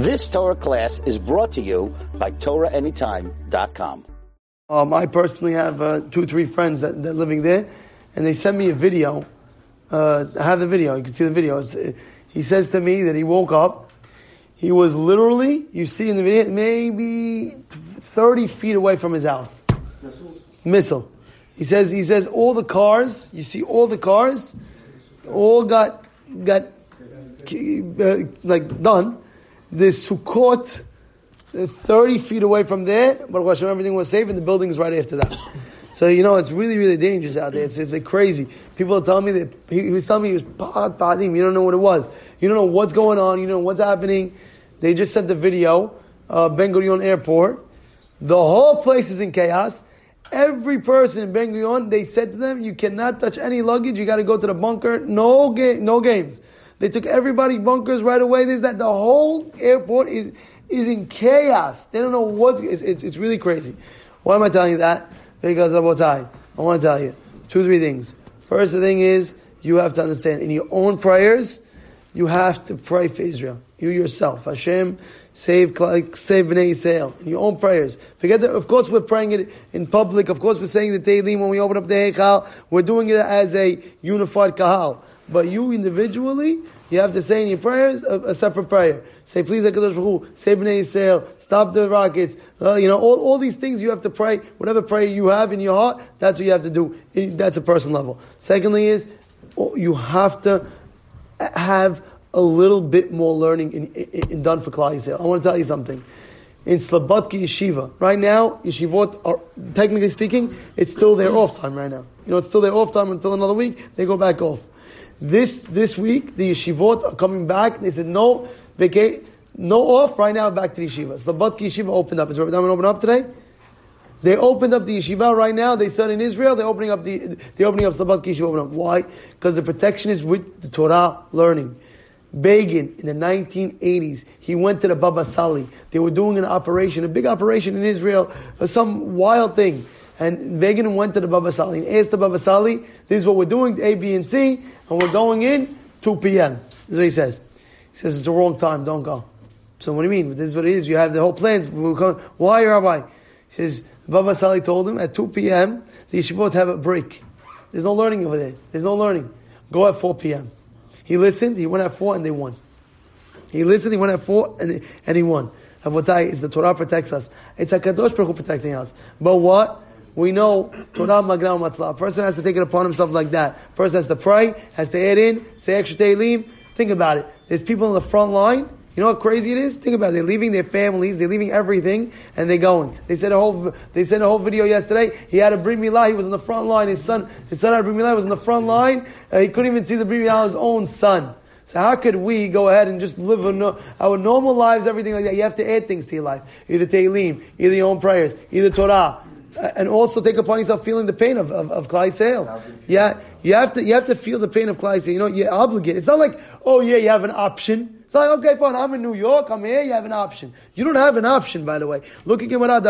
This Torah class is brought to you by TorahAnytime.com. Um, I personally have uh, two, three friends that, that are living there, and they sent me a video. Uh, I have the video. You can see the video. It's, uh, he says to me that he woke up. He was literally, you see in the video, maybe 30 feet away from his house. Missile. He says, he says all the cars, you see all the cars, all got, got, uh, like done. The Sukkot, uh, 30 feet away from there, but Hashem, everything was safe and the building's right after that. So, you know, it's really, really dangerous out there. It's, it's like crazy. People are telling me that, he, he was telling me he was padim. You don't know what it was. You don't know what's going on. You don't know what's happening. They just sent the video, uh, Ben Gurion Airport. The whole place is in chaos. Every person in Ben Gurion, they said to them, you cannot touch any luggage. You got to go to the bunker. No game, no games. They took everybody bunkers right away. There's that. The whole airport is, is in chaos. They don't know what's, it's, it's, it's really crazy. Why am I telling you that? Because Rabotai, I want to tell you two, three things. First, the thing is, you have to understand, in your own prayers, you have to pray for Israel. You yourself. Hashem, save, save Bnei Yisrael. In your own prayers. Forget that, of course we're praying it in public. Of course we're saying the Tehillim when we open up the Heichal. We're doing it as a unified Kahal. But you individually, you have to say in your prayers a, a separate prayer. Say, please, HaKadosh Baruch save Bnei Yisrael, stop the rockets. Uh, you know, all, all these things you have to pray. Whatever prayer you have in your heart, that's what you have to do. That's a personal level. Secondly is, oh, you have to have a little bit more learning in, in, in done for Klal Yisrael. I want to tell you something. In Slobodka Yeshiva, right now, yeshivot are, technically speaking, it's still their off time right now. You know, it's still their off time until another week, they go back off. This, this week, the yeshivot are coming back, they said, no, vaca- no off, right now, back to the yeshiva. Slobodka Yeshiva opened up. Is Rabbi Diamond open up today? They opened up the yeshiva right now. They said in Israel, they're opening up the, the opening of Slobodka Yeshiva. Open up. Why? Because the protection is with the Torah learning. Begin in the 1980s, he went to the Baba Sali. They were doing an operation, a big operation in Israel, uh, some wild thing. And Begin went to the Baba Sali and asked the Baba Sali, this is what we're doing, A, B, and C, and we're going in 2 p.m. Is what he says. He says, it's the wrong time, don't go. So what do you mean? This is what it is. You have the whole plans. Why, Rabbi? He says, Baba Sali told him at 2 p.m. the yeshivot have a break. There's no learning over there. There's no learning. Go at 4 p.m. He listened, he went at 4 and they won. He listened, he went at 4 and, and he won. Rabotai, is the Torah protects us. It's a Kadosh Baruch protecting us. But what? We know Torah Magna Matzlah. A person has to take it upon himself like that. A person has to pray, has to add in, say extra Tehillim. Think about it. There's people in the front line you know how crazy it is? Think about it. They're leaving their families, they're leaving everything, and they're going. They said a whole, they said a whole video yesterday. He had a brit milah. He was on the front line. His son, his son had a brit milah. Was on the front line. Uh, he couldn't even see the brit milah his own son. So how could we go ahead and just live no, our normal lives, everything like that? You have to add things to your life. Either Tehillim, either your own prayers, either Torah. Uh, and also take upon yourself feeling the pain of, of, of Yeah, you have to, you have to feel the pain of Klal Yisrael. You know, you're obligated. It's not like, oh yeah, you have an option. It's like, okay, fine, I'm in New York, I'm here, you have an option. You don't have an option, by the way. Look at Gemara,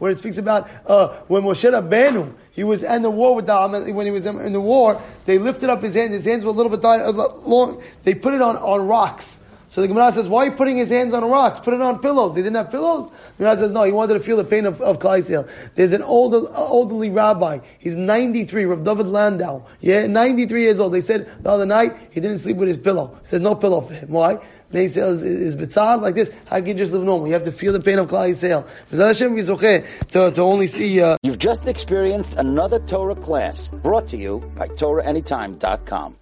where it speaks about uh, when Moshe Rabbeinu, he was in the war with the, when he was in the war, they lifted up his hands, his hands were a little bit long, they put it on, on rocks. So the Gemara says, why are you putting his hands on rocks? Put it on pillows. They didn't have pillows? The Gemara says, no, he wanted to feel the pain of, of Klal There's an older, elderly rabbi. He's 93, Rav David Landau. Yeah, 93 years old. They said the other night, he didn't sleep with his pillow. He says, no pillow for him. Why? Bnei Yisrael is, is bitzad like this. How can you just live normal? You have to feel the pain of Klal Yisrael. Is okay to, to only see. Uh... You've just experienced another Torah class brought to you by TorahAnytime.com.